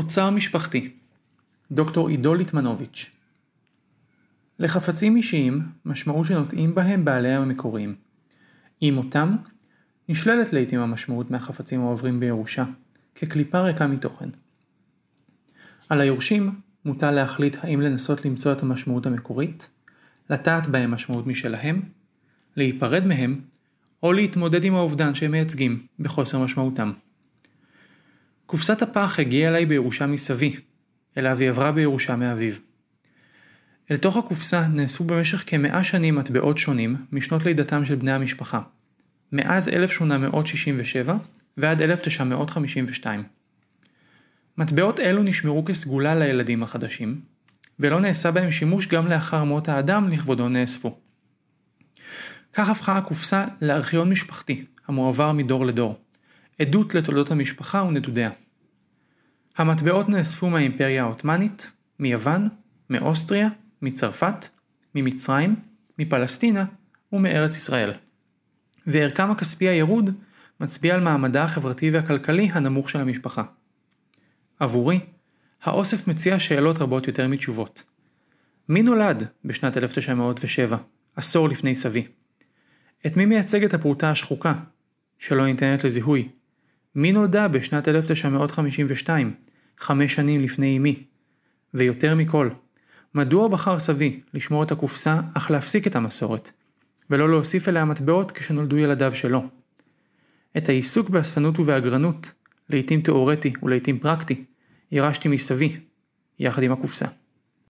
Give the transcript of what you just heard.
אוצר משפחתי דוקטור עידו ליטמנוביץ' לחפצים אישיים משמעות שנוטעים בהם בעליהם המקוריים. עם מותם, נשללת לעיתים המשמעות מהחפצים העוברים בירושה, כקליפה ריקה מתוכן. על היורשים מוטל להחליט האם לנסות למצוא את המשמעות המקורית, לטעת בהם משמעות משלהם, להיפרד מהם, או להתמודד עם האובדן שהם מייצגים, בחוסר משמעותם. קופסת הפח הגיעה אליי בירושה מסבי, אליו היא עברה בירושה מאביו. אל תוך הקופסה נאספו במשך כמאה שנים מטבעות שונים משנות לידתם של בני המשפחה, מאז 1867 ועד 1952. מטבעות אלו נשמרו כסגולה לילדים החדשים, ולא נעשה בהם שימוש גם לאחר מות האדם לכבודו נאספו. כך הפכה הקופסה לארכיון משפחתי, המועבר מדור לדור, עדות לתולדות המשפחה ונדודיה. המטבעות נאספו מהאימפריה העות'מאנית, מיוון, מאוסטריה, מצרפת, ממצרים, מפלסטינה ומארץ ישראל. וערכם הכספי הירוד מצביע על מעמדה החברתי והכלכלי הנמוך של המשפחה. עבורי, האוסף מציע שאלות רבות יותר מתשובות. מי נולד בשנת 1907, עשור לפני סבי? את מי מייצגת הפרוטה השחוקה, שלא ניתנת לזיהוי? מי נולדה בשנת 1952, חמש שנים לפני אמי? ויותר מכל, מדוע בחר סבי לשמור את הקופסה אך להפסיק את המסורת, ולא להוסיף אליה מטבעות כשנולדו ילדיו שלו? את העיסוק באספנות ובאגרנות, לעתים תאורטי ולעתים פרקטי, ירשתי מסבי, יחד עם הקופסה.